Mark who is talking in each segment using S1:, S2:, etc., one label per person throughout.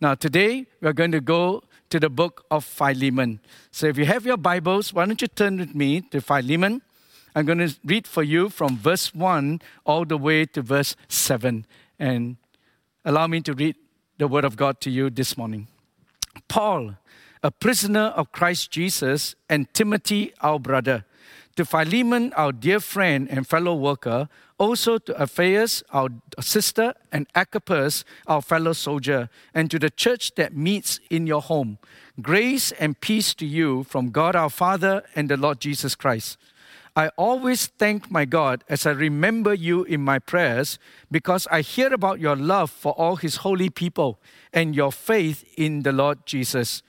S1: Now, today we're going to go to the book of Philemon. So, if you have your Bibles, why don't you turn with me to Philemon? I'm going to read for you from verse 1 all the way to verse 7. And allow me to read the word of God to you this morning. Paul, a prisoner of Christ Jesus, and Timothy, our brother to Philemon, our dear friend and fellow worker, also to Apphia, our sister, and Archippus, our fellow soldier, and to the church that meets in your home. Grace and peace to you from God our Father and the Lord Jesus Christ. I always thank my God as I remember you in my prayers because I hear about your love for all his holy people and your faith in the Lord Jesus.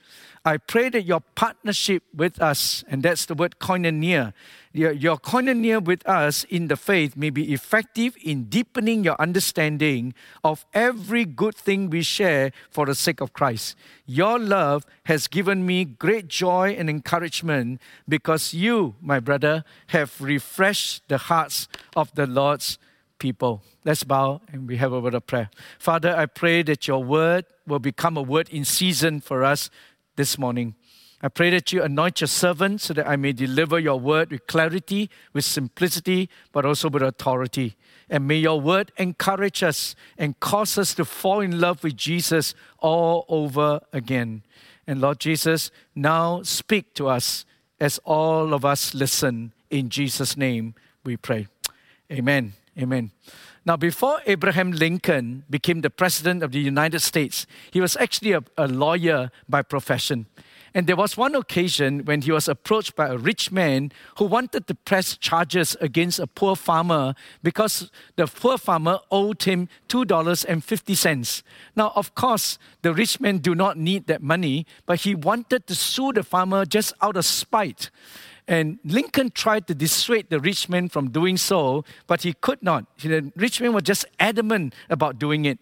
S1: I pray that your partnership with us, and that's the word koinonia, your, your koinonia with us in the faith may be effective in deepening your understanding of every good thing we share for the sake of Christ. Your love has given me great joy and encouragement because you, my brother, have refreshed the hearts of the Lord's people. Let's bow and we have a word of prayer. Father, I pray that your word will become a word in season for us this morning. I pray that you anoint your servant so that I may deliver your word with clarity, with simplicity, but also with authority. And may your word encourage us and cause us to fall in love with Jesus all over again. And Lord Jesus, now speak to us as all of us listen. In Jesus' name we pray. Amen. Amen. Now, before Abraham Lincoln became the president of the United States, he was actually a, a, lawyer by profession. And there was one occasion when he was approached by a rich man who wanted to press charges against a poor farmer because the poor farmer owed him $2.50. Now, of course, the rich man do not need that money, but he wanted to sue the farmer just out of spite. And Lincoln tried to dissuade the rich man from doing so, but he could not. The rich man was just adamant about doing it.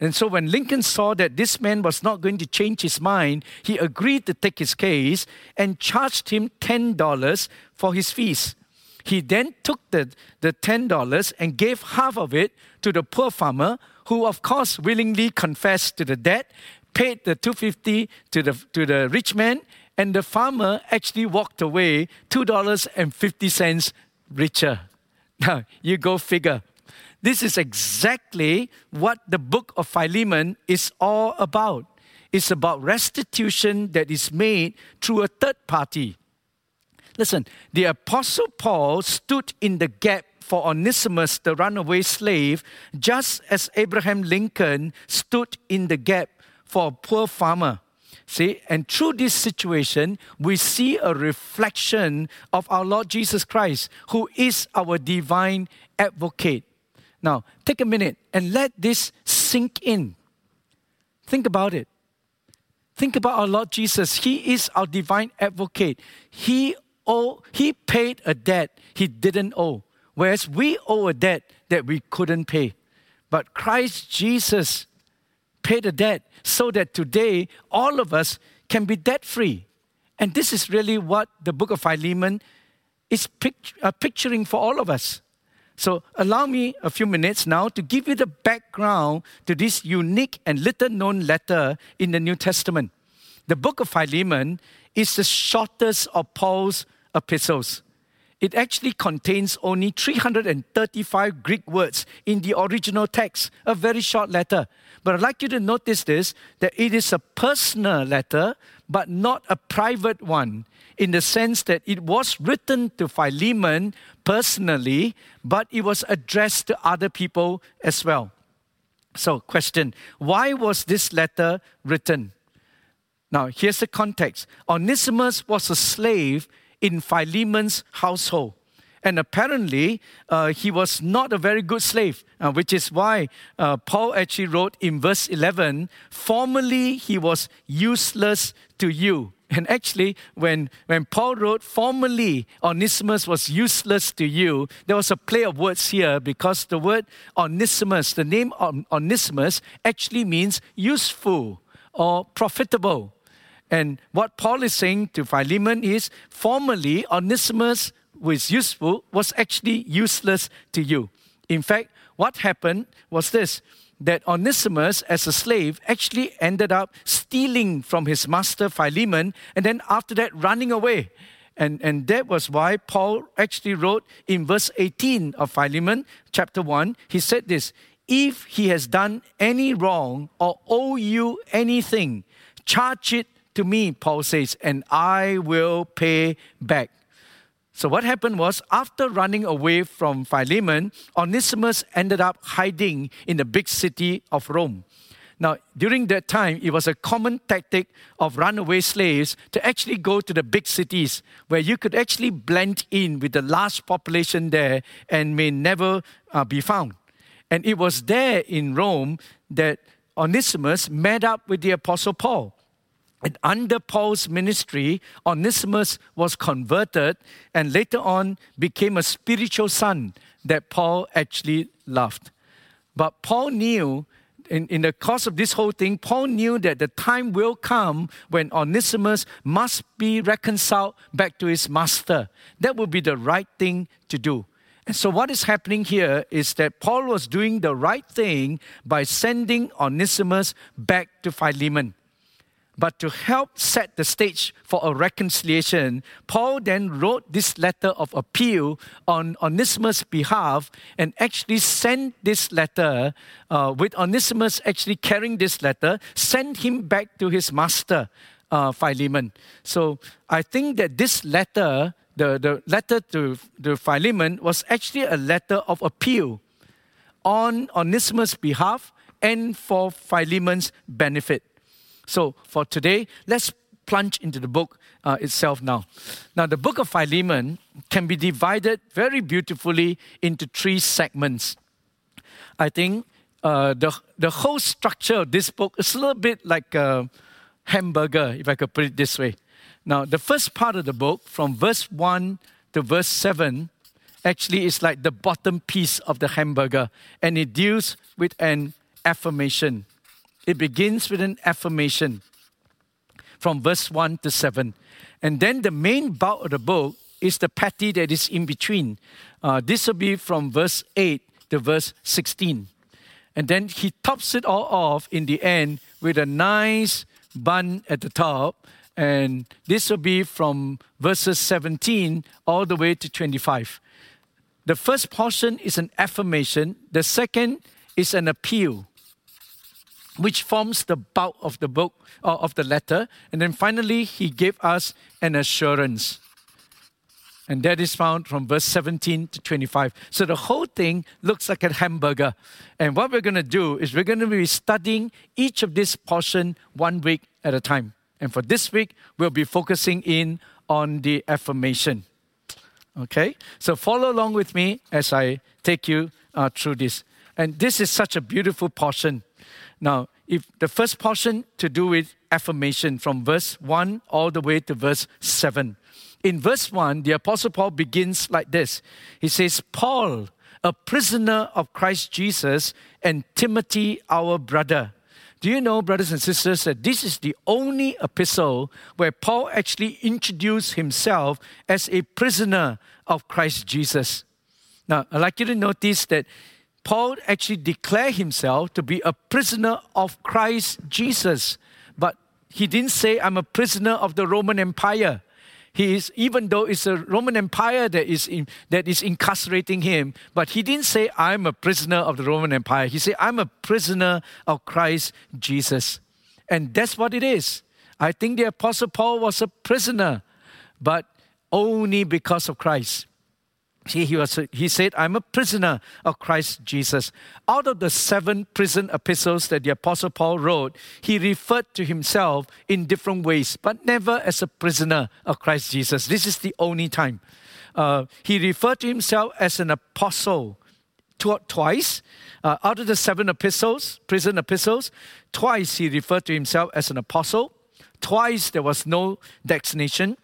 S1: And so when Lincoln saw that this man was not going to change his mind, he agreed to take his case and charged him $10 for his fees. He then took the, the $10 and gave half of it to the poor farmer, who of course willingly confessed to the debt, paid the 250 to the, to the rich man, and the farmer actually walked away $2.50 richer. Now, you go figure. This is exactly what the book of Philemon is all about. It's about restitution that is made through a third party. Listen, the Apostle Paul stood in the gap for Onesimus, the runaway slave, just as Abraham Lincoln stood in the gap for a poor farmer. See, and through this situation, we see a reflection of our Lord Jesus Christ, who is our divine advocate. Now, take a minute and let this sink in. Think about it. Think about our Lord Jesus. He is our divine advocate. He owe, he paid a debt he didn't owe, whereas we owe a debt that we couldn't pay. But Christ Jesus paid the debt so that today all of us can be debt free. And this is really what the book of Philemon is pict- uh, picturing for all of us. So, allow me a few minutes now to give you the background to this unique and little known letter in the New Testament. The book of Philemon is the shortest of Paul's epistles. It actually contains only 335 Greek words in the original text, a very short letter. But I'd like you to notice this that it is a personal letter, but not a private one, in the sense that it was written to Philemon personally, but it was addressed to other people as well. So, question Why was this letter written? Now, here's the context Onesimus was a slave in Philemon's household. And apparently, uh, he was not a very good slave, uh, which is why uh, Paul actually wrote in verse 11 formerly he was useless to you. And actually, when, when Paul wrote, formerly Onesimus was useless to you, there was a play of words here because the word Onesimus, the name Onesimus, actually means useful or profitable. And what Paul is saying to Philemon is, formerly Onesimus was useful was actually useless to you. In fact, what happened was this that Onesimus, as a slave, actually ended up stealing from his master Philemon and then after that running away. And, and that was why Paul actually wrote in verse 18 of Philemon, chapter 1, he said this If he has done any wrong or owe you anything, charge it to me, Paul says, and I will pay back. So, what happened was, after running away from Philemon, Onesimus ended up hiding in the big city of Rome. Now, during that time, it was a common tactic of runaway slaves to actually go to the big cities where you could actually blend in with the large population there and may never uh, be found. And it was there in Rome that Onesimus met up with the Apostle Paul. And under Paul's ministry, Onesimus was converted and later on became a spiritual son that Paul actually loved. But Paul knew, in, in the course of this whole thing, Paul knew that the time will come when Onesimus must be reconciled back to his master. That would be the right thing to do. And so, what is happening here is that Paul was doing the right thing by sending Onesimus back to Philemon. But to help set the stage for a reconciliation, Paul then wrote this letter of appeal on Onesimus' behalf and actually sent this letter, uh, with Onesimus actually carrying this letter, sent him back to his master, uh, Philemon. So I think that this letter, the, the letter to, to Philemon, was actually a letter of appeal on Onesimus' behalf and for Philemon's benefit. So for today, let's plunge into the book uh, itself now. Now, the book of Philemon can be divided very beautifully into three segments. I think uh, the, the whole structure of this book is a little bit like a hamburger, if I could put it this way. Now, the first part of the book, from verse 1 to verse 7, actually is like the bottom piece of the hamburger, and it deals with an affirmation. It begins with an affirmation from verse 1 to 7. And then the main bulk of the book is the patty that is in between. Uh, this will be from verse 8 to verse 16. And then he tops it all off in the end with a nice bun at the top. And this will be from verses 17 all the way to 25. The first portion is an affirmation, the second is an appeal which forms the bulk of the book or of the letter. And then finally, he gave us an assurance. And that is found from verse 17 to 25. So the whole thing looks like a hamburger. And what we're going to do is we're going to be studying each of this portion one week at a time. And for this week, we'll be focusing in on the affirmation. Okay? So follow along with me as I take you uh, through this. And this is such a beautiful portion now, if the first portion to do with affirmation from verse 1 all the way to verse 7. In verse 1, the Apostle Paul begins like this He says, Paul, a prisoner of Christ Jesus, and Timothy, our brother. Do you know, brothers and sisters, that this is the only epistle where Paul actually introduced himself as a prisoner of Christ Jesus? Now, I'd like you to notice that Paul actually declared himself to be a prisoner of Christ Jesus. But he didn't say, I'm a prisoner of the Roman Empire. He is, even though it's a Roman Empire that is, in, that is incarcerating him, but he didn't say, I'm a prisoner of the Roman Empire. He said, I'm a prisoner of Christ Jesus. And that's what it is. I think the Apostle Paul was a prisoner, but only because of Christ. He, he, was, he said, I'm a prisoner of Christ Jesus. Out of the seven prison epistles that the Apostle Paul wrote, he referred to himself in different ways, but never as a prisoner of Christ Jesus. This is the only time. Uh, he referred to himself as an apostle twice. Uh, out of the seven epistles, prison epistles, twice he referred to himself as an apostle. Twice there was no designation.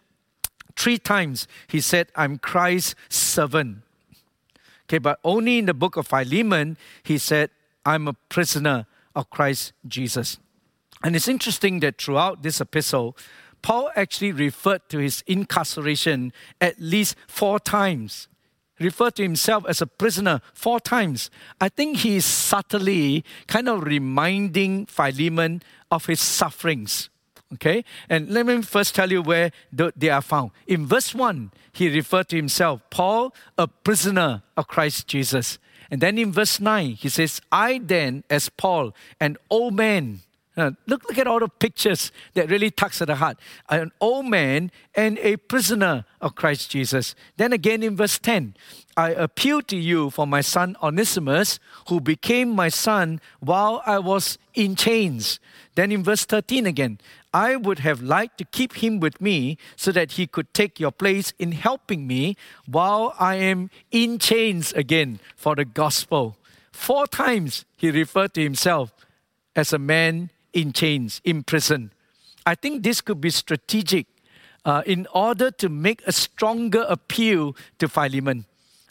S1: Three times he said, I'm Christ's servant. Okay, but only in the book of Philemon, he said, I'm a prisoner of Christ Jesus. And it's interesting that throughout this epistle, Paul actually referred to his incarceration at least four times. referred to himself as a prisoner four times. I think he is subtly kind of reminding Philemon of his sufferings. Okay? And let me first tell you where they are found. In verse 1, he referred to himself, Paul, a prisoner of Christ Jesus. And then in verse 9, he says, I then, as Paul, an old man, uh, look, look at all the pictures that really tugs at the heart. An old man and a prisoner of Christ Jesus. Then again in verse 10, I appeal to you for my son Onesimus, who became my son while I was in chains. Then in verse 13 again, I would have liked to keep him with me so that he could take your place in helping me while I am in chains again for the gospel. Four times he referred to himself as a man in chains, in prison. I think this could be strategic uh, in order to make a stronger appeal to Philemon.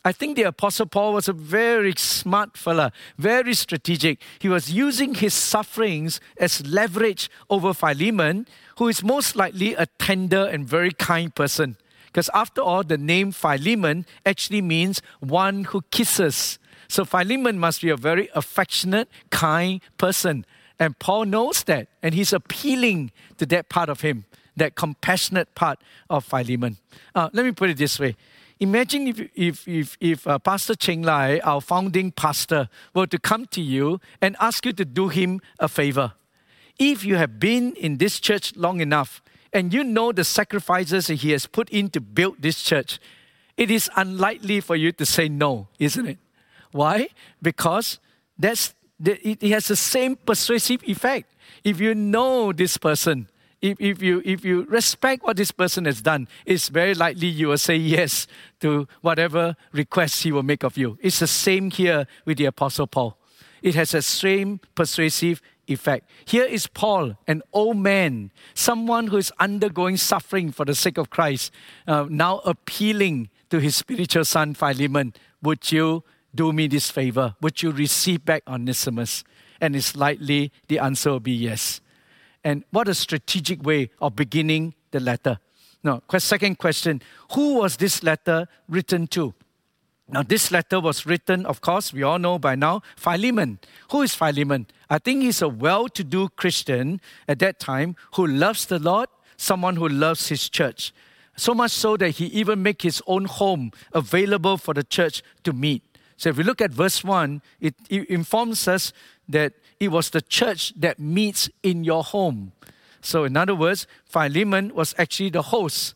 S1: I think the Apostle Paul was a very smart fella, very strategic. He was using his sufferings as leverage over Philemon, who is most likely a tender and very kind person. Because after all, the name Philemon actually means one who kisses. So Philemon must be a very affectionate, kind person. And Paul knows that, and he's appealing to that part of him, that compassionate part of Philemon. Uh, let me put it this way. Imagine if, if, if, if uh, Pastor Cheng Lai, our founding pastor, were to come to you and ask you to do him a favor. If you have been in this church long enough and you know the sacrifices he has put in to build this church, it is unlikely for you to say no, isn't it? Why? Because that's it has the same persuasive effect. If you know this person, if, if, you, if you respect what this person has done, it's very likely you will say yes to whatever request he will make of you. It's the same here with the Apostle Paul. It has the same persuasive effect. Here is Paul, an old man, someone who is undergoing suffering for the sake of Christ, uh, now appealing to his spiritual son Philemon. Would you do me this favor? Would you receive back Onesimus? And it's likely the answer will be yes. And what a strategic way of beginning the letter. Now, second question Who was this letter written to? Now, this letter was written, of course, we all know by now, Philemon. Who is Philemon? I think he's a well to do Christian at that time who loves the Lord, someone who loves his church. So much so that he even make his own home available for the church to meet. So if we look at verse 1, it, it informs us that it was the church that meets in your home. So, in other words, Philemon was actually the host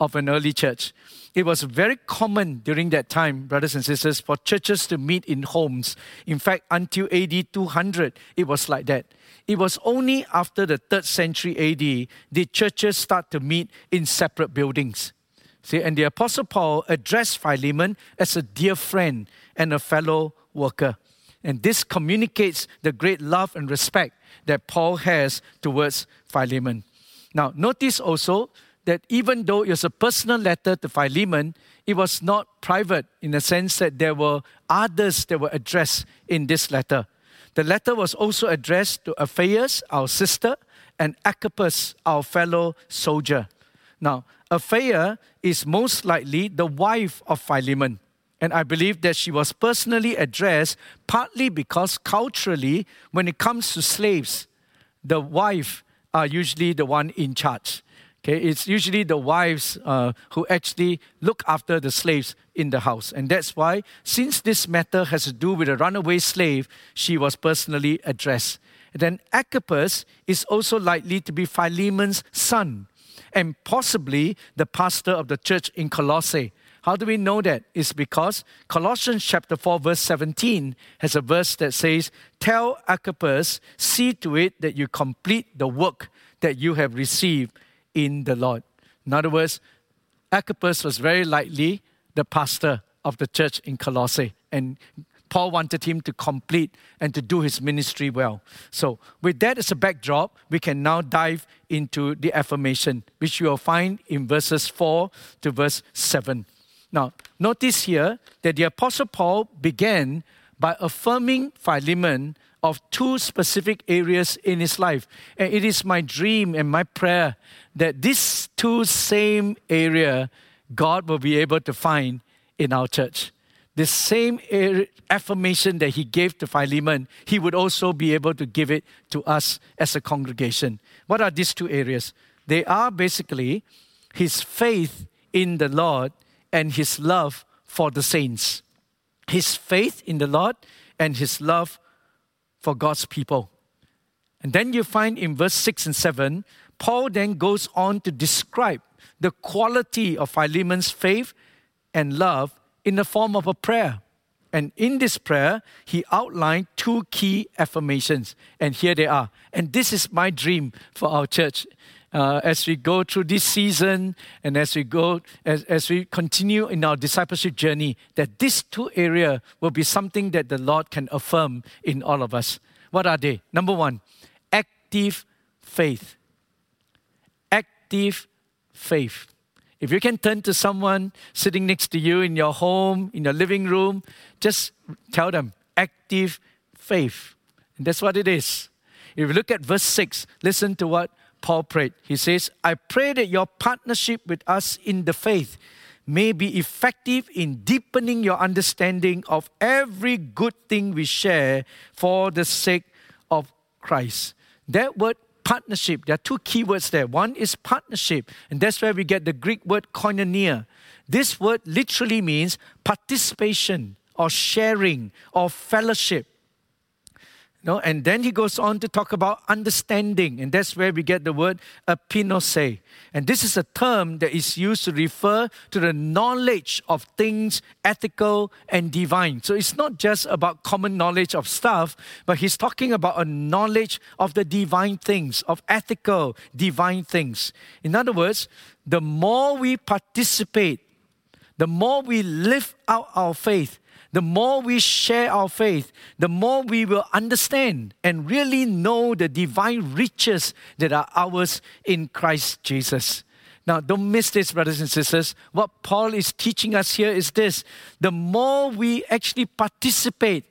S1: of an early church. It was very common during that time, brothers and sisters, for churches to meet in homes. In fact, until AD 200, it was like that. It was only after the third century AD did churches start to meet in separate buildings. See, and the Apostle Paul addressed Philemon as a dear friend and a fellow worker. And this communicates the great love and respect that Paul has towards Philemon. Now, notice also that even though it was a personal letter to Philemon, it was not private in the sense that there were others that were addressed in this letter. The letter was also addressed to Apphia, our sister, and Archippus, our fellow soldier. Now, Apphia is most likely the wife of Philemon. And I believe that she was personally addressed partly because culturally, when it comes to slaves, the wife are usually the one in charge. Okay, it's usually the wives uh, who actually look after the slaves in the house. And that's why, since this matter has to do with a runaway slave, she was personally addressed. And then Archippus is also likely to be Philemon's son and possibly the pastor of the church in Colossae. How do we know that? It's because Colossians chapter 4, verse 17 has a verse that says, Tell Archippus, see to it that you complete the work that you have received in the Lord. In other words, Archippus was very likely the pastor of the church in Colossae. And Paul wanted him to complete and to do his ministry well. So, with that as a backdrop, we can now dive into the affirmation, which you will find in verses 4 to verse 7. Now, notice here that the Apostle Paul began by affirming Philemon of two specific areas in his life. And it is my dream and my prayer that these two same area God will be able to find in our church. The same affirmation that he gave to Philemon, he would also be able to give it to us as a congregation. What are these two areas? They are basically his faith in the Lord and his love for the saints. His faith in the Lord and his love for God's people. And then you find in verse 6 and 7, Paul then goes on to describe the quality of Philemon's faith and love in the form of a prayer. And in this prayer, he outlined two key affirmations. And here they are. And this is my dream for our church. Uh, as we go through this season and as we go as, as we continue in our discipleship journey that these two areas will be something that the lord can affirm in all of us what are they number one active faith active faith. If you can turn to someone sitting next to you in your home, in your living room, just tell them active faith. And that's what it is. If you look at verse 6, listen to what Paul prayed. He says, I pray that your partnership with us in the faith may be effective in deepening your understanding of every good thing we share for the sake of Christ. That word partnership. There are two key words there. One is partnership, and that's where we get the Greek word koinonia. This word literally means participation or sharing or fellowship. No, and then he goes on to talk about understanding, and that's where we get the word epignosis. And this is a term that is used to refer to the knowledge of things ethical and divine. So it's not just about common knowledge of stuff, but he's talking about a knowledge of the divine things, of ethical, divine things. In other words, the more we participate, the more we live out our faith, the more we share our faith, the more we will understand and really know the divine riches that are ours in Christ Jesus. Now, don't miss this, brothers and sisters. What Paul is teaching us here is this the more we actually participate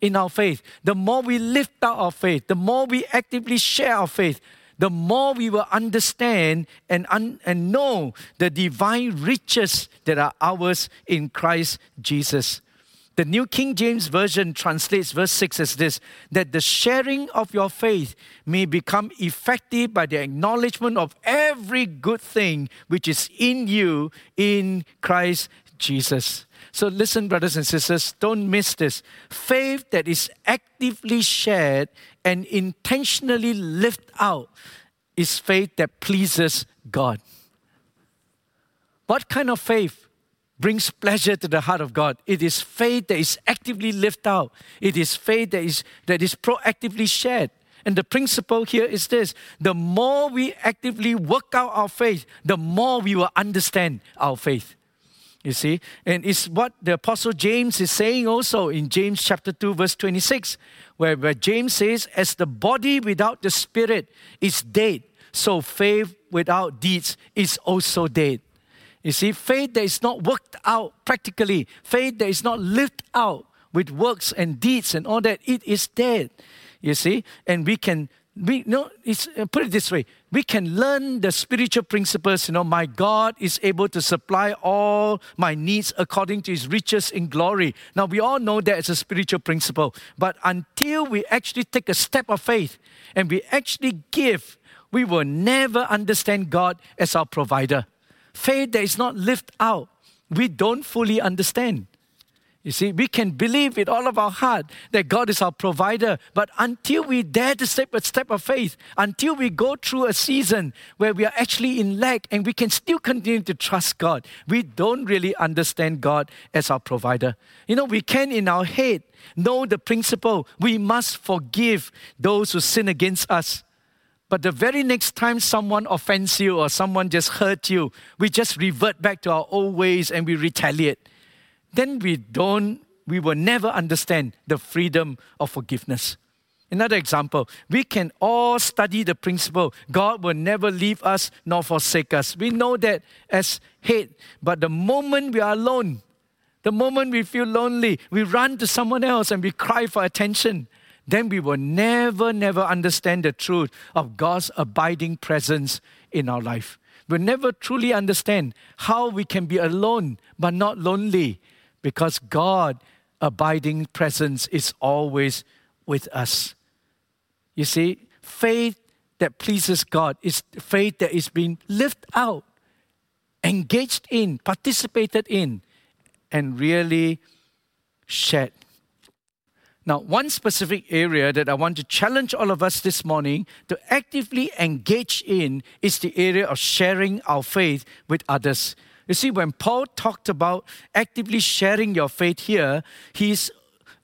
S1: in our faith, the more we lift out our faith, the more we actively share our faith, the more we will understand and, un- and know the divine riches that are ours in Christ Jesus. The New King James Version translates verse 6 as this that the sharing of your faith may become effective by the acknowledgement of every good thing which is in you in Christ Jesus. So, listen, brothers and sisters, don't miss this. Faith that is actively shared and intentionally lived out is faith that pleases God. What kind of faith? Brings pleasure to the heart of God. It is faith that is actively lived out. It is faith that is, that is proactively shared. And the principle here is this the more we actively work out our faith, the more we will understand our faith. You see? And it's what the Apostle James is saying also in James chapter 2, verse 26, where, where James says, As the body without the spirit is dead, so faith without deeds is also dead. You see, faith that is not worked out practically, faith that is not lived out with works and deeds and all that, it is dead. You see, and we can we know it's uh, put it this way we can learn the spiritual principles you know my god is able to supply all my needs according to his riches in glory now we all know that it's a spiritual principle but until we actually take a step of faith and we actually give we will never understand god as our provider faith that is not lived out, we don't fully understand. You see, we can believe with all of our heart that God is our provider, but until we dare to step a step of faith, until we go through a season where we are actually in lack and we can still continue to trust God, we don't really understand God as our provider. You know, we can in our head know the principle we must forgive those who sin against us. But the very next time someone offends you or someone just hurt you, we just revert back to our old ways and we retaliate. Then we don't, we will never understand the freedom of forgiveness. Another example, we can all study the principle God will never leave us nor forsake us. We know that as hate, but the moment we are alone, the moment we feel lonely, we run to someone else and we cry for attention. Then we will never, never understand the truth of God's abiding presence in our life. We'll never truly understand how we can be alone but not lonely because God abiding presence is always with us. You see, faith that pleases God is faith that is being lived out, engaged in, participated in, and really shared. Now, one specific area that I want to challenge all of us this morning to actively engage in is the area of sharing our faith with others. You see, when Paul talked about actively sharing your faith here, he's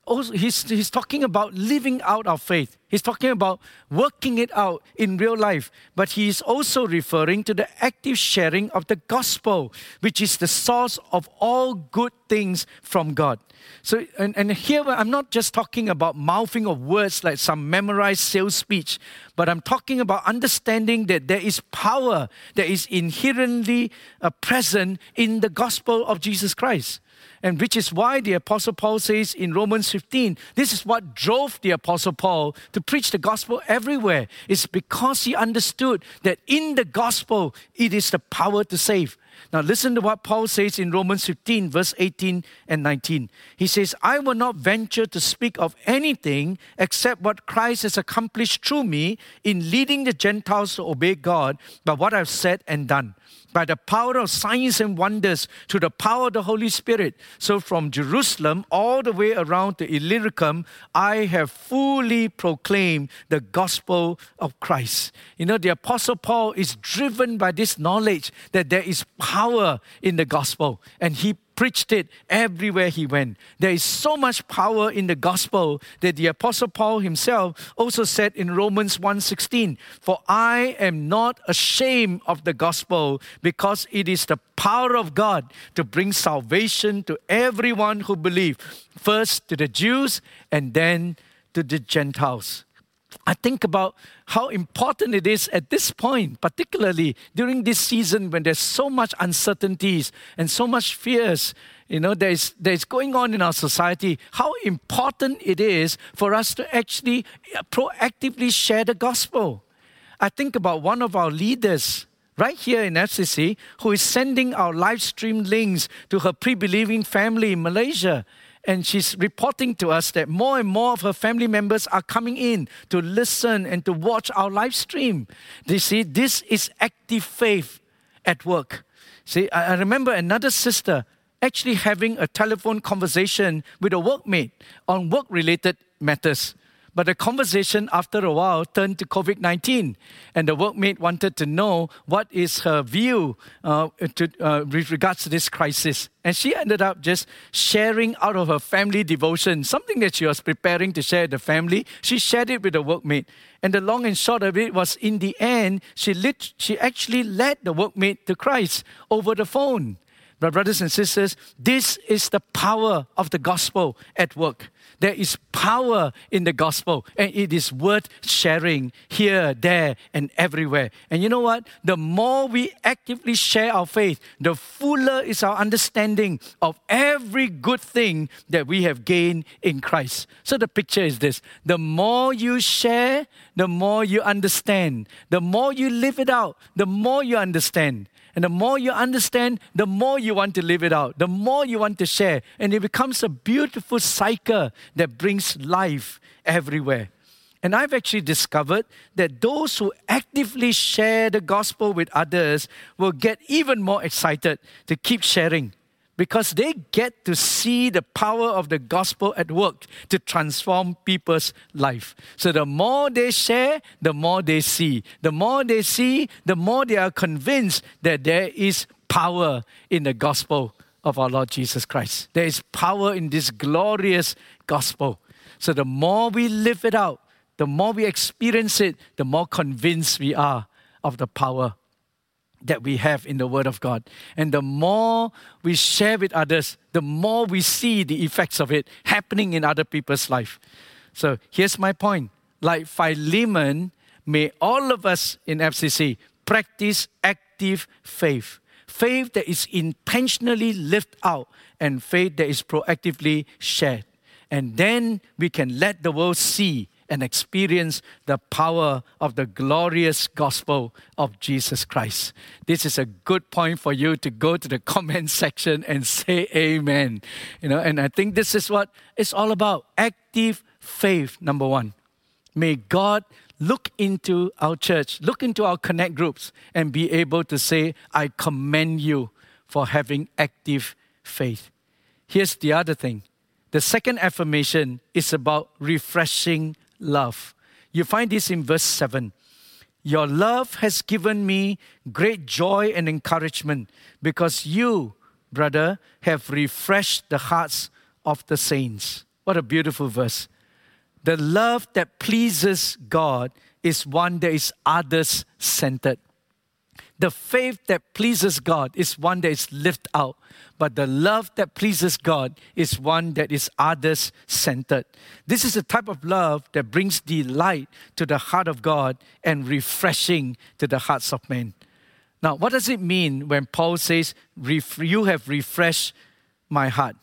S1: also, he's, he's talking about living out our faith. He's talking about working it out in real life. But he's also referring to the active sharing of the gospel, which is the source of all good things from God. So, and, and here I'm not just talking about mouthing of words like some memorized sales speech, but I'm talking about understanding that there is power that is inherently uh, present in the gospel of Jesus Christ. And which is why the Apostle Paul says in Romans 15, this is what drove the Apostle Paul to preach the gospel everywhere. It's because he understood that in the gospel, it is the power to save. Now, listen to what Paul says in Romans 15, verse 18 and 19. He says, I will not venture to speak of anything except what Christ has accomplished through me in leading the Gentiles to obey God by what I've said and done by the power of signs and wonders to the power of the Holy Spirit. So from Jerusalem all the way around to Illyricum, I have fully proclaimed the gospel of Christ. You know, the Apostle Paul is driven by this knowledge that there is power in the gospel, and he preached it everywhere he went. There is so much power in the gospel that the apostle Paul himself also said in Romans 1:16, "For I am not ashamed of the gospel because it is the power of God to bring salvation to everyone who believes, first to the Jews and then to the Gentiles." I think about how important it is at this point, particularly during this season when there's so much uncertainties and so much fears, you know, there's, there's going on in our society, how important it is for us to actually proactively share the gospel. I think about one of our leaders right here in FCC who is sending our live stream links to her pre believing family in Malaysia and she's reporting to us that more and more of her family members are coming in to listen and to watch our live stream. You see, this is active faith at work. See, I remember another sister actually having a telephone conversation with a workmate on work related matters. But the conversation after a while turned to COVID 19, and the workmate wanted to know what is her view uh, to, uh, with regards to this crisis. And she ended up just sharing out of her family devotion, something that she was preparing to share with the family. She shared it with the workmate. And the long and short of it was in the end, she, lit, she actually led the workmate to Christ over the phone. But, brothers and sisters, this is the power of the gospel at work. There is power in the gospel, and it is worth sharing here, there, and everywhere. And you know what? The more we actively share our faith, the fuller is our understanding of every good thing that we have gained in Christ. So the picture is this the more you share, the more you understand. The more you live it out, the more you understand. And the more you understand, the more you want to live it out, the more you want to share. And it becomes a beautiful cycle that brings life everywhere. And I've actually discovered that those who actively share the gospel with others will get even more excited to keep sharing because they get to see the power of the gospel at work to transform people's life. So the more they share, the more they see. The more they see, the more they are convinced that there is power in the gospel of our Lord Jesus Christ. There is power in this glorious gospel. So the more we live it out, the more we experience it, the more convinced we are of the power that we have in the Word of God. And the more we share with others, the more we see the effects of it happening in other people's life. So here's my point. Like Philemon, may all of us in FCC practice active faith. Faith that is intentionally lived out and faith that is proactively shared. And then we can let the world see and experience the power of the glorious gospel of Jesus Christ. This is a good point for you to go to the comment section and say amen. You know, and I think this is what it's all about. Active faith, number one. May God look into our church, look into our connect groups, and be able to say, I commend you for having active faith. Here's the other thing the second affirmation is about refreshing love. You find this in verse 7. Your love has given me great joy and encouragement because you, brother, have refreshed the hearts of the saints. What a beautiful verse. The love that pleases God is one that is others centered. The faith that pleases God is one that is lived out, but the love that pleases God is one that is others centered. This is the type of love that brings delight to the heart of God and refreshing to the hearts of men. Now, what does it mean when Paul says, You have refreshed my heart?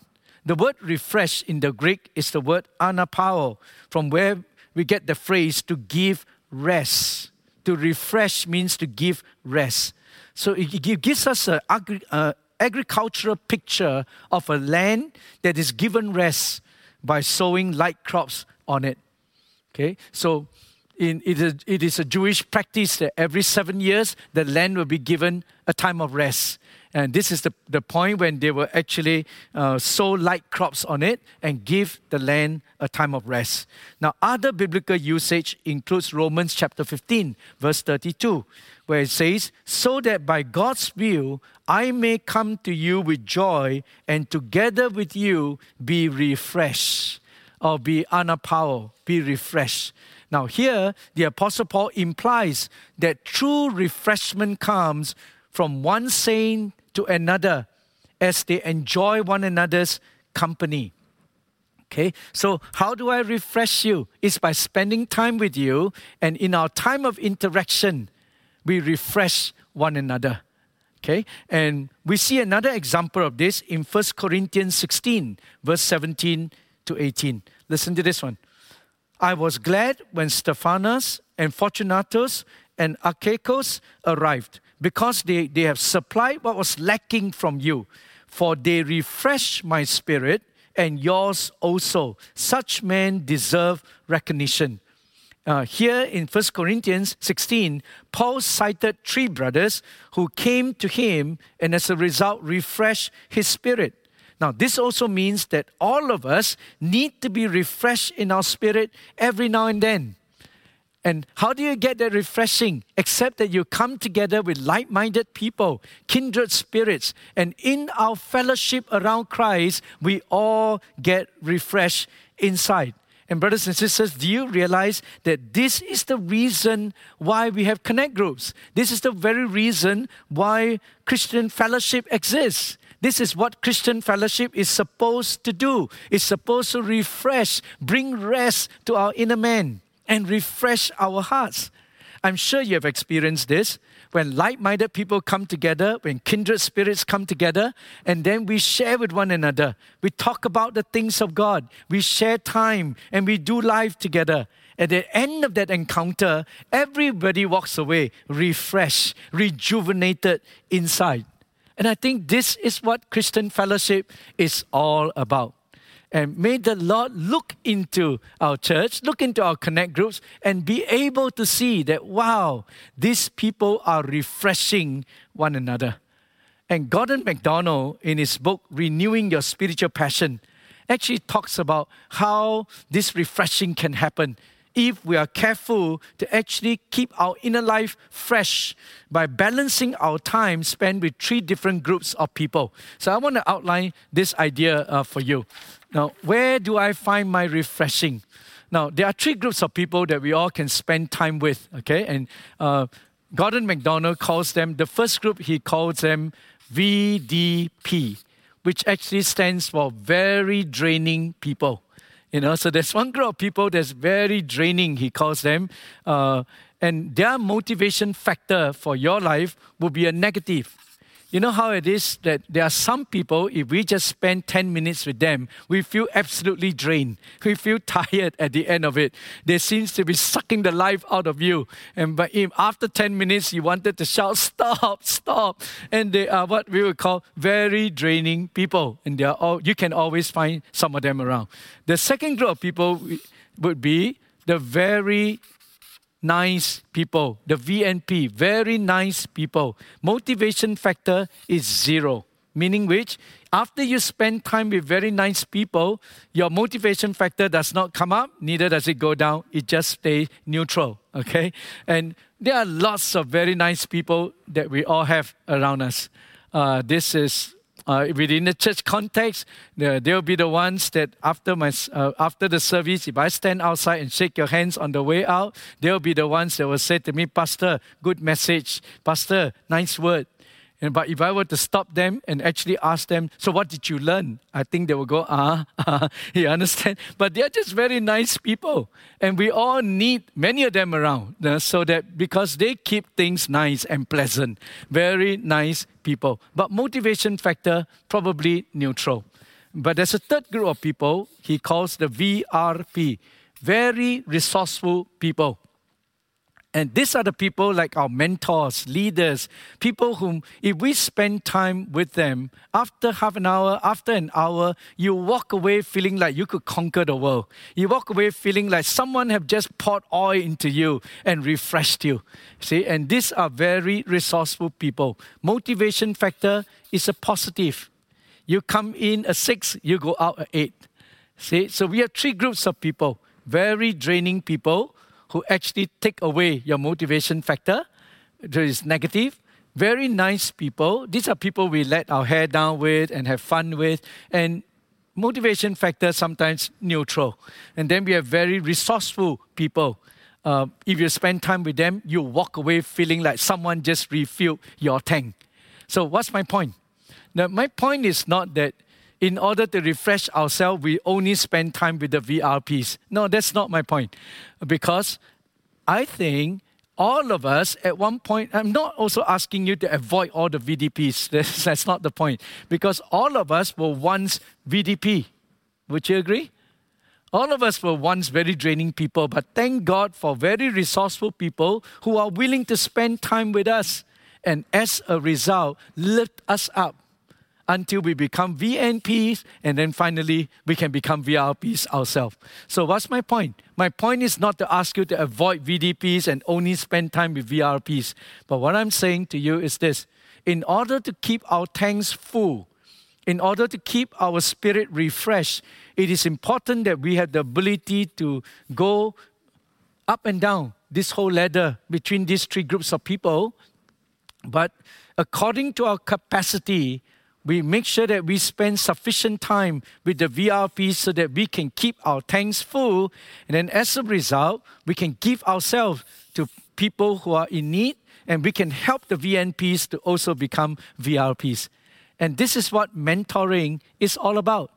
S1: The word refresh in the Greek is the word anapao, from where we get the phrase to give rest. To refresh means to give rest. So it gives us an agri- uh, agricultural picture of a land that is given rest by sowing light crops on it. Okay, so in, it, is, it is a Jewish practice that every seven years the land will be given a time of rest. And this is the, the point when they will actually uh, sow light crops on it and give the land a time of rest. Now, other biblical usage includes Romans chapter 15, verse 32, where it says, So that by God's will I may come to you with joy and together with you be refreshed or be anapao, be refreshed. Now, here, the Apostle Paul implies that true refreshment comes from one saint to another as they enjoy one another's company. Okay, so how do I refresh you? It's by spending time with you, and in our time of interaction, we refresh one another. Okay, and we see another example of this in 1 Corinthians 16, verse 17 to 18. Listen to this one. I was glad when Stephanas and Fortunatus and Achaicus arrived because they, they have supplied what was lacking from you. For they refresh my spirit and yours also. Such men deserve recognition. Uh, here in 1 Corinthians 16, Paul cited three brothers who came to him and as a result refreshed his spirit. Now, this also means that all of us need to be refreshed in our spirit every now and then. And how do you get that refreshing? Except that you come together with like minded people, kindred spirits, and in our fellowship around Christ, we all get refreshed inside. And, brothers and sisters, do you realize that this is the reason why we have connect groups? This is the very reason why Christian fellowship exists. This is what Christian fellowship is supposed to do. It's supposed to refresh, bring rest to our inner man and refresh our hearts. I'm sure you have experienced this when like minded people come together, when kindred spirits come together, and then we share with one another. We talk about the things of God, we share time, and we do life together. At the end of that encounter, everybody walks away refreshed, rejuvenated inside. And I think this is what Christian fellowship is all about. And may the Lord look into our church, look into our connect groups, and be able to see that, wow, these people are refreshing one another. And Gordon MacDonald, in his book, Renewing Your Spiritual Passion, actually talks about how this refreshing can happen if we are careful to actually keep our inner life fresh by balancing our time spent with three different groups of people. So I want to outline this idea uh, for you. Now, where do I find my refreshing? Now, there are three groups of people that we all can spend time with, okay? And uh, Gordon MacDonald calls them, the first group, he calls them VDP, which actually stands for very draining people. You know, so there's one group of people that's very draining, he calls them. Uh, and their motivation factor for your life will be a negative. You know how it is that there are some people, if we just spend 10 minutes with them, we feel absolutely drained. We feel tired at the end of it. They seems to be sucking the life out of you. And but if after 10 minutes, you wanted to shout, stop, stop. And they are what we would call very draining people. And they are all, you can always find some of them around. The second group of people would be the very nice people, the VNP, very nice people. Motivation factor is zero, meaning which after you spend time with very nice people, your motivation factor does not come up, neither does it go down. It just stays neutral, okay? And there are lots of very nice people that we all have around us. Uh, this is uh, within the church context, they'll be the ones that after my uh, after the service, if I stand outside and shake your hands on the way out, they'll be the ones that will say to me, Pastor, good message. Pastor, nice word. And, but if I were to stop them and actually ask them, so what did you learn? I think they will go, ah, ah you understand? But they're just very nice people. And we all need many of them around uh, so that because they keep things nice and pleasant. Very nice people. But motivation factor, probably neutral. But there's a third group of people he calls the VRP, very resourceful people. And these are the people like our mentors, leaders, people whom, if we spend time with them, after half an hour, after an hour, you walk away feeling like you could conquer the world. You walk away feeling like someone have just poured oil into you and refreshed you. See, and these are very resourceful people. Motivation factor is a positive. You come in a six, you go out a eight. See, so we have three groups of people very draining people who actually take away your motivation factor. There is negative. Very nice people. These are people we let our hair down with and have fun with. And motivation factor sometimes neutral. And then we have very resourceful people. Uh, if you spend time with them, you walk away feeling like someone just refilled your tank. So, what's my point? Now, my point is not that in order to refresh ourselves, we only spend time with the VRPs. No, that's not my point. Because I think all of us at one point, I'm not also asking you to avoid all the VDPs. That's, that's not the point. Because all of us were once VDP. Would you agree? All of us were once very draining people, but thank God for very resourceful people who are willing to spend time with us and as a result, lift us up until we become VNPs, and then finally we can become VRPs ourselves. So, what's my point? My point is not to ask you to avoid VDPs and only spend time with VRPs. But what I'm saying to you is this in order to keep our tanks full, in order to keep our spirit refreshed, it is important that we have the ability to go up and down this whole ladder between these three groups of people. But according to our capacity, we make sure that we spend sufficient time with the VRP so that we can keep our tanks full. And then as a result, we can give ourselves to people who are in need and we can help the VNPs to also become VRPs. And this is what mentoring is all about.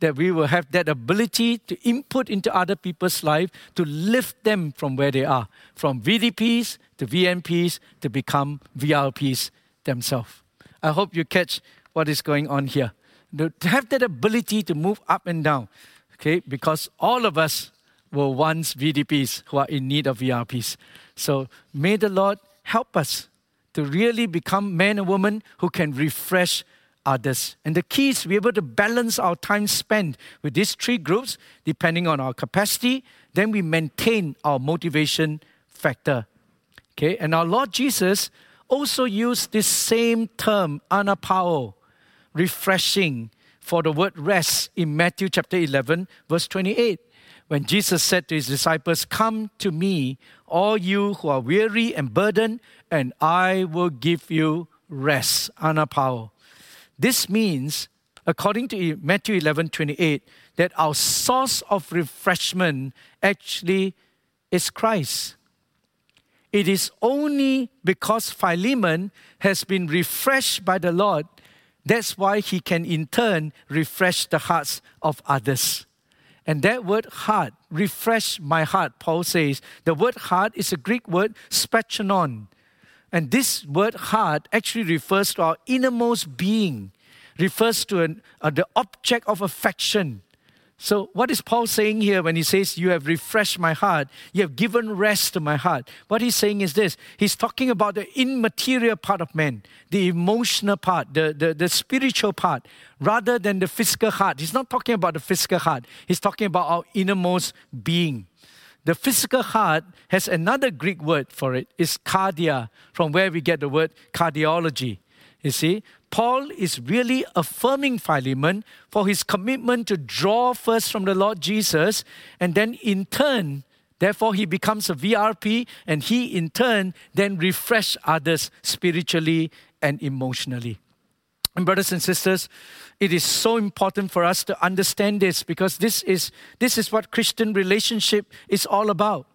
S1: That we will have that ability to input into other people's life to lift them from where they are, from VDPs to VNPs to become VRPs themselves. I hope you catch what is going on here. To have that ability to move up and down, okay, because all of us were once VDPs who are in need of VRPs. So may the Lord help us to really become men and women who can refresh others. And the key is to be able to balance our time spent with these three groups, depending on our capacity, then we maintain our motivation factor. Okay, and our Lord Jesus also used this same term, anapao, refreshing for the word rest in Matthew chapter 11, verse 28. When Jesus said to his disciples, Come to me, all you who are weary and burdened, and I will give you rest. Anapao. This means, according to Matthew 11, 28, that our source of refreshment actually is Christ. It is only because Philemon has been refreshed by the Lord that's why he can in turn refresh the hearts of others. And that word heart, refresh my heart, Paul says. The word heart is a Greek word, splanchnon. And this word heart actually refers to our innermost being, refers to an, uh, the object of affection. So, what is Paul saying here when he says, You have refreshed my heart, you have given rest to my heart? What he's saying is this He's talking about the immaterial part of man, the emotional part, the, the, the spiritual part, rather than the physical heart. He's not talking about the physical heart, he's talking about our innermost being. The physical heart has another Greek word for it. It's cardia, from where we get the word cardiology. You see, Paul is really affirming Philemon for his commitment to draw first from the Lord Jesus, and then in turn, therefore, he becomes a VRP, and he in turn then refresh others spiritually and emotionally. And brothers and sisters, it is so important for us to understand this because this is, this is what Christian relationship is all about.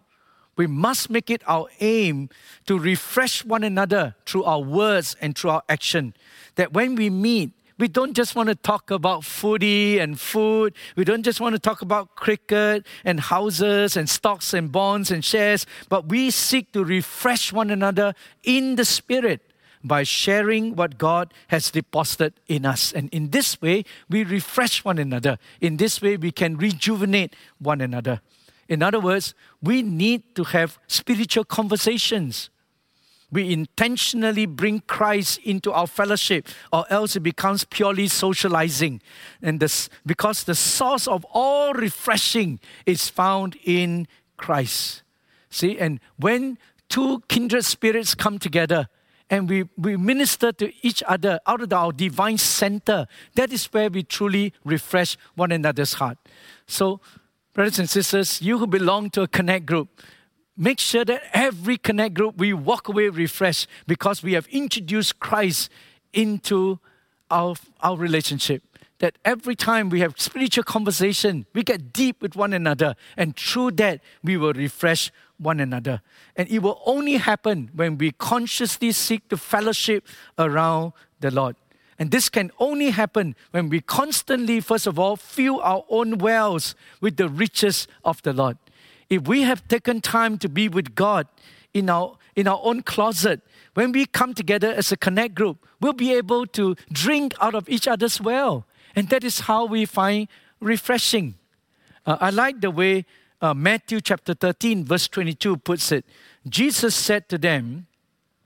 S1: We must make it our aim to refresh one another through our words and through our action. That when we meet, we don't just want to talk about foodie and food. We don't just want to talk about cricket and houses and stocks and bonds and shares, but we seek to refresh one another in the spirit by sharing what God has deposited in us. And in this way, we refresh one another. In this way, we can rejuvenate one another. In other words, we need to have spiritual conversations. We intentionally bring Christ into our fellowship, or else it becomes purely socializing. And this, because the source of all refreshing is found in Christ. See, and when two kindred spirits come together, and we, we minister to each other out of our divine center. That is where we truly refresh one another's heart. So, brothers and sisters, you who belong to a connect group, make sure that every connect group we walk away refreshed because we have introduced Christ into our, our relationship. That every time we have spiritual conversation, we get deep with one another, and through that, we will refresh one another. And it will only happen when we consciously seek to fellowship around the Lord. And this can only happen when we constantly, first of all, fill our own wells with the riches of the Lord. If we have taken time to be with God in our, in our own closet, when we come together as a connect group, we'll be able to drink out of each other's well. And that is how we find refreshing. Uh, I like the way uh, Matthew chapter 13, verse 22 puts it Jesus said to them,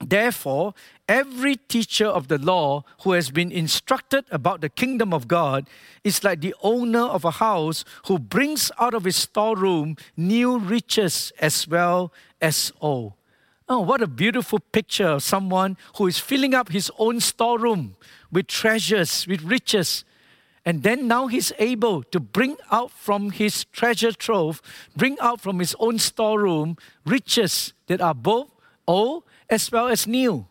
S1: Therefore, every teacher of the law who has been instructed about the kingdom of God is like the owner of a house who brings out of his storeroom new riches as well as old. Oh, what a beautiful picture of someone who is filling up his own storeroom with treasures, with riches. And then now he's able to bring out from his treasure trove, bring out from his own storeroom riches that are both old as well as new.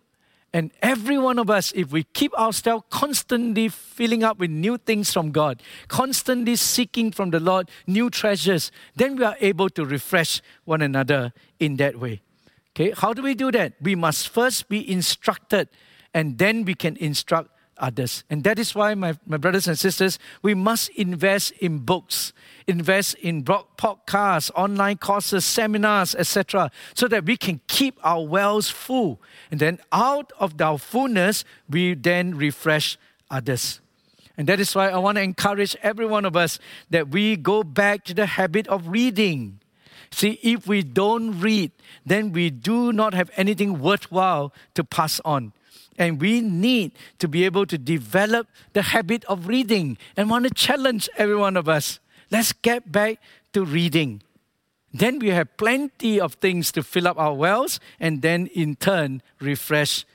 S1: And every one of us, if we keep ourselves constantly filling up with new things from God, constantly seeking from the Lord new treasures, then we are able to refresh one another in that way. Okay, how do we do that? We must first be instructed, and then we can instruct others. And that is why, my, my brothers and sisters, we must invest in books, invest in podcasts, online courses, seminars, etc., so that we can keep our wells full. And then out of our fullness, we then refresh others. And that is why I want to encourage every one of us that we go back to the habit of reading. See, if we don't read, then we do not have anything worthwhile to pass on. And we need to be able to develop the habit of reading and want to challenge every one of us. Let's get back to reading. Then we have plenty of things to fill up our wells and then in turn refresh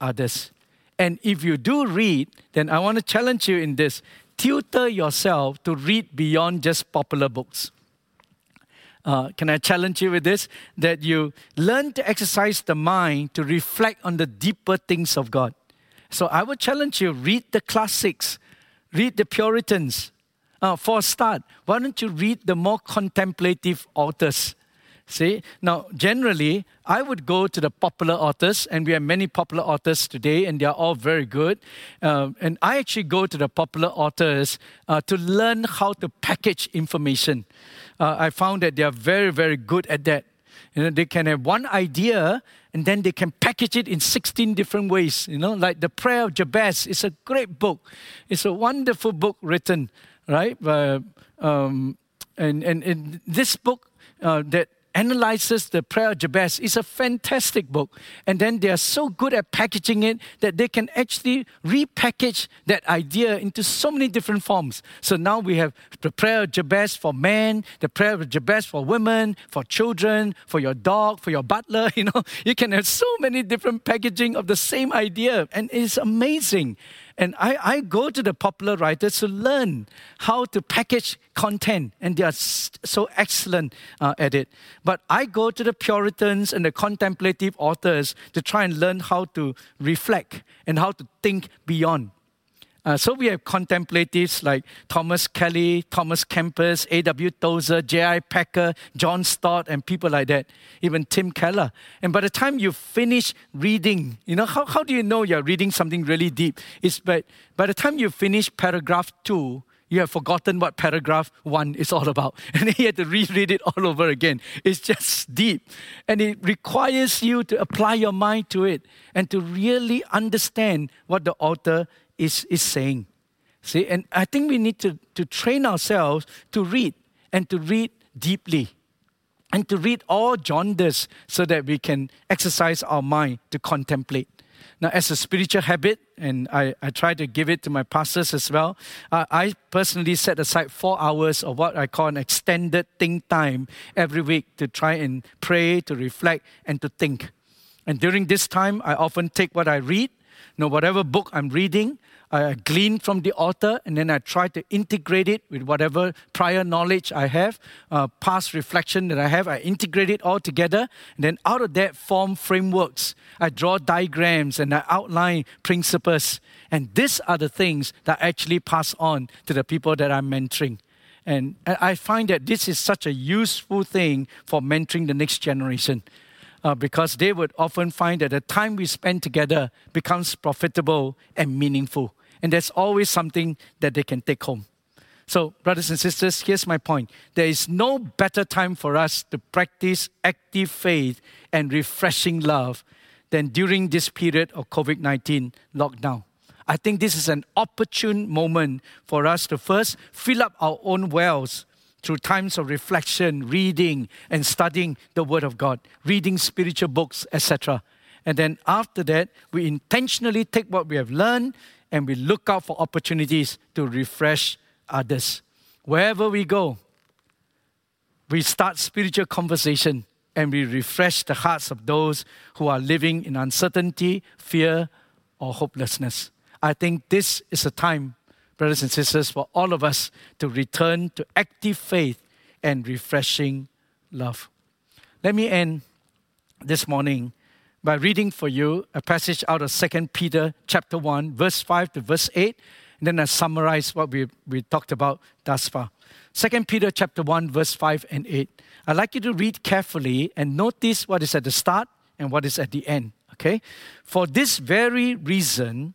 S1: others. And if you do read, then I want to challenge you in this tutor yourself to read beyond just popular books. Uh, can I challenge you with this? That you learn to exercise the mind to reflect on the deeper things of God. So I would challenge you read the classics, read the Puritans. Uh, for a start, why don't you read the more contemplative authors? See, now generally, I would go to the popular authors, and we have many popular authors today, and they are all very good. Um, and I actually go to the popular authors uh, to learn how to package information. Uh, I found that they are very, very good at that. You know, they can have one idea and then they can package it in 16 different ways. You know, like the Prayer of Jabez is a great book. It's a wonderful book written, right? Uh, um, and, and, and this book uh, that analyzes the prayer of Jabez. It's a fantastic book. And then they are so good at packaging it that they can actually repackage that idea into so many different forms. So now we have the prayer of Jabez for men, the prayer of Jabez for women, for children, for your dog, for your butler. You know, you can have so many different packaging of the same idea. And it's amazing. And I, I go to the popular writers to learn how to package content, and they are so excellent uh, at it. But I go to the Puritans and the contemplative authors to try and learn how to reflect and how to think beyond. Uh, so we have contemplatives like Thomas Kelly, Thomas Kempis, A.W. Tozer, J.I. Packer, John Stott, and people like that, even Tim Keller. And by the time you finish reading, you know, how, how do you know you're reading something really deep? It's by, by the time you finish paragraph two, you have forgotten what paragraph one is all about. And then you have to reread it all over again. It's just deep. And it requires you to apply your mind to it and to really understand what the author is, is saying. See, and I think we need to, to train ourselves to read and to read deeply and to read all genres so that we can exercise our mind to contemplate. Now, as a spiritual habit, and I, I try to give it to my pastors as well, uh, I personally set aside four hours of what I call an extended think time every week to try and pray, to reflect, and to think. And during this time, I often take what I read know, whatever book I'm reading, I glean from the author and then I try to integrate it with whatever prior knowledge I have, uh, past reflection that I have. I integrate it all together. And then out of that, form frameworks. I draw diagrams and I outline principles. And these are the things that I actually pass on to the people that I'm mentoring. And I find that this is such a useful thing for mentoring the next generation uh, because they would often find that the time we spend together becomes profitable and meaningful. And there's always something that they can take home. So, brothers and sisters, here's my point. There is no better time for us to practice active faith and refreshing love than during this period of COVID 19 lockdown. I think this is an opportune moment for us to first fill up our own wells through times of reflection, reading, and studying the Word of God, reading spiritual books, etc. And then after that, we intentionally take what we have learned and we look out for opportunities to refresh others. Wherever we go, we start spiritual conversation and we refresh the hearts of those who are living in uncertainty, fear, or hopelessness. I think this is a time brothers and sisters, for all of us to return to active faith and refreshing love. Let me end this morning by reading for you a passage out of 2 Peter chapter 1, verse 5 to verse 8, and then I summarize what we, we talked about thus far. 2 Peter chapter 1, verse 5 and 8. I'd like you to read carefully and notice what is at the start and what is at the end. Okay? For this very reason,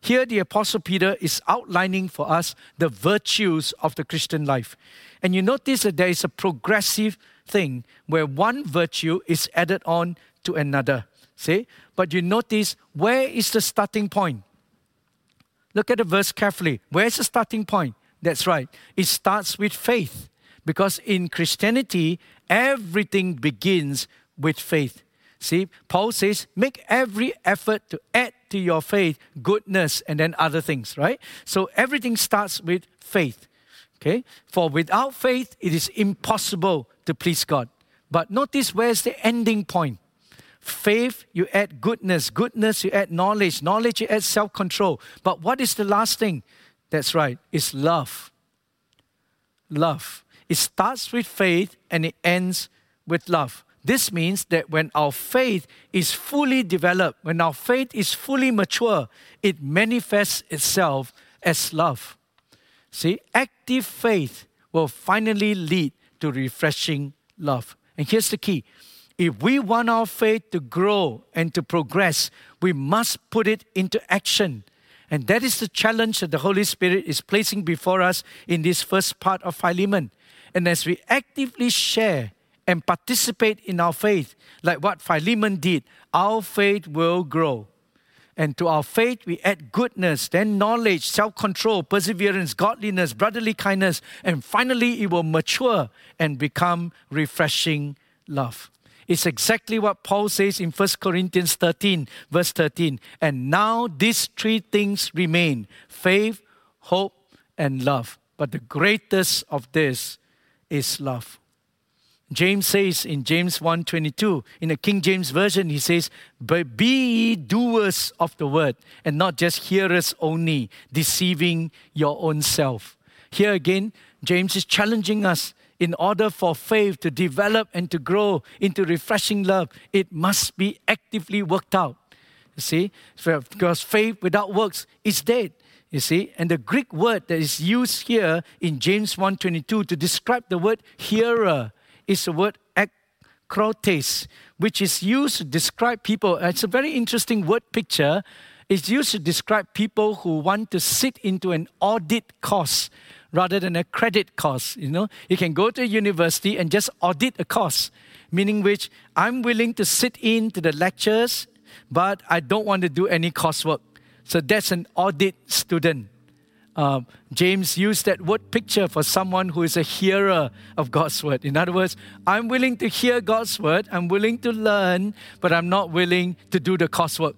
S1: Here, the Apostle Peter is outlining for us the virtues of the Christian life. And you notice that there is a progressive thing where one virtue is added on to another. See? But you notice where is the starting point? Look at the verse carefully. Where's the starting point? That's right. It starts with faith. Because in Christianity, everything begins with faith. See, Paul says, make every effort to add to your faith goodness and then other things, right? So everything starts with faith. Okay? For without faith, it is impossible to please God. But notice where's the ending point. Faith, you add goodness. Goodness, you add knowledge. Knowledge, you add self control. But what is the last thing? That's right, it's love. Love. It starts with faith and it ends with love. This means that when our faith is fully developed, when our faith is fully mature, it manifests itself as love. See, active faith will finally lead to refreshing love. And here's the key if we want our faith to grow and to progress, we must put it into action. And that is the challenge that the Holy Spirit is placing before us in this first part of Philemon. And as we actively share and participate in our faith, like what Philemon did, our faith will grow. And to our faith, we add goodness, then knowledge, self control, perseverance, godliness, brotherly kindness, and finally, it will mature and become refreshing love. It's exactly what Paul says in 1 Corinthians 13, verse 13. And now these three things remain faith, hope, and love. But the greatest of this is love. James says in James 1:22 in the King James version he says but be ye doers of the word and not just hearers only deceiving your own self. Here again James is challenging us in order for faith to develop and to grow into refreshing love it must be actively worked out. You see because faith without works is dead. You see, and the Greek word that is used here in James 1:22 to describe the word hearer is the word akroates, which is used to describe people. Uh, it's a very interesting word picture. It's used to describe people who want to sit into an audit course rather than a credit course. You know, you can go to a university and just audit a course, meaning which I'm willing to sit in to the lectures, but I don't want to do any coursework. So that's an audit student. Uh, James used that word picture for someone who is a hearer of God's word. In other words, I'm willing to hear God's word, I'm willing to learn, but I'm not willing to do the coursework.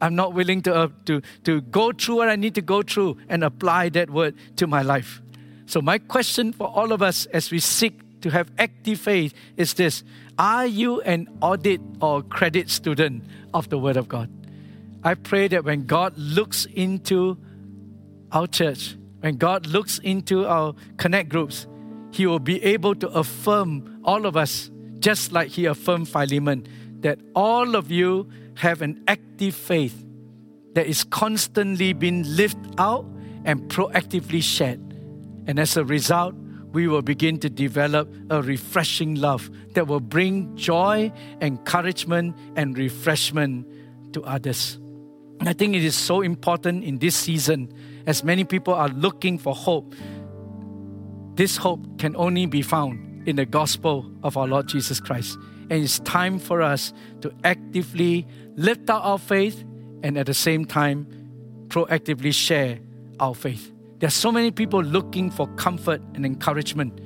S1: I'm not willing to, uh, to, to go through what I need to go through and apply that word to my life. So, my question for all of us as we seek to have active faith is this Are you an audit or credit student of the Word of God? I pray that when God looks into our church, when God looks into our connect groups, He will be able to affirm all of us, just like He affirmed Philemon, that all of you have an active faith that is constantly being lived out and proactively shared. And as a result, we will begin to develop a refreshing love that will bring joy, encouragement, and refreshment to others. I think it is so important in this season as many people are looking for hope, this hope can only be found in the gospel of our Lord Jesus Christ. And it's time for us to actively lift up our faith and at the same time proactively share our faith. There are so many people looking for comfort and encouragement,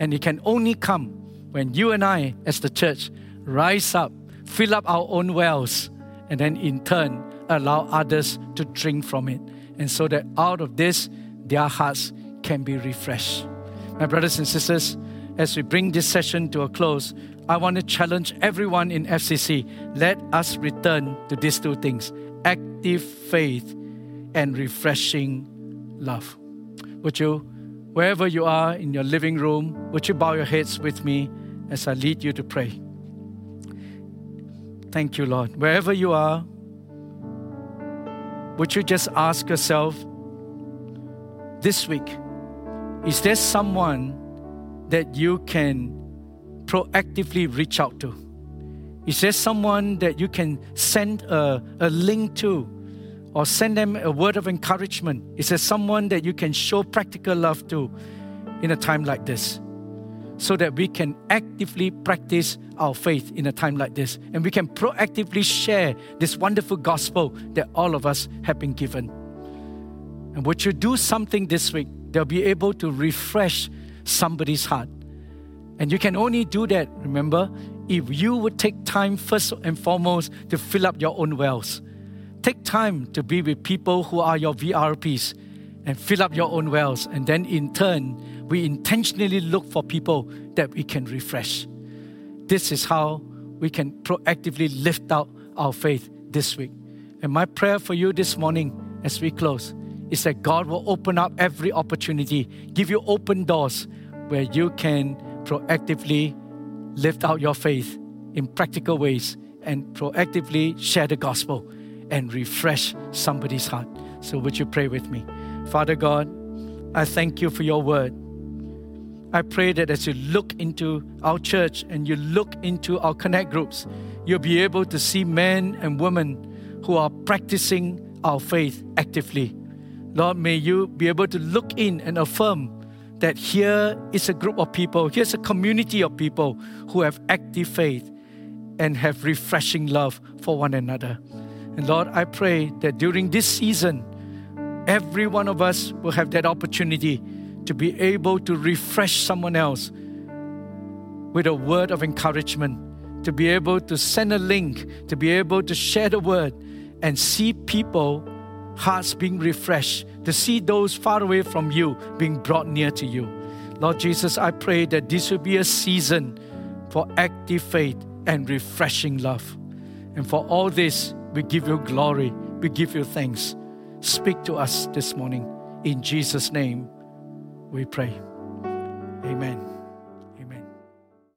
S1: and it can only come when you and I, as the church, rise up, fill up our own wells, and then in turn allow others to drink from it and so that out of this, their hearts can be refreshed. My brothers and sisters, as we bring this session to a close, I want to challenge everyone in FCC. Let us return to these two things active faith and refreshing love. Would you, wherever you are in your living room, would you bow your heads with me as I lead you to pray? Thank you, Lord. Wherever you are, would you just ask yourself this week is there someone that you can proactively reach out to? Is there someone that you can send a, a link to or send them a word of encouragement? Is there someone that you can show practical love to in a time like this? So that we can actively practice our faith in a time like this. And we can proactively share this wonderful gospel that all of us have been given. And would you do something this week that'll be able to refresh somebody's heart? And you can only do that, remember, if you would take time first and foremost to fill up your own wells. Take time to be with people who are your VRPs and fill up your own wells. And then in turn, we intentionally look for people that we can refresh. This is how we can proactively lift out our faith this week. And my prayer for you this morning as we close is that God will open up every opportunity, give you open doors where you can proactively lift out your faith in practical ways and proactively share the gospel and refresh somebody's heart. So, would you pray with me? Father God, I thank you for your word. I pray that as you look into our church and you look into our connect groups, you'll be able to see men and women who are practicing our faith actively. Lord, may you be able to look in and affirm that here is a group of people, here's a community of people who have active faith and have refreshing love for one another. And Lord, I pray that during this season, every one of us will have that opportunity to be able to refresh someone else with a word of encouragement, to be able to send a link, to be able to share the word and see people hearts being refreshed, to see those far away from you being brought near to you. Lord Jesus, I pray that this will be a season for active faith and refreshing love. And for all this, we give you glory, we give you thanks. Speak to us this morning. In Jesus' name, we pray. Amen.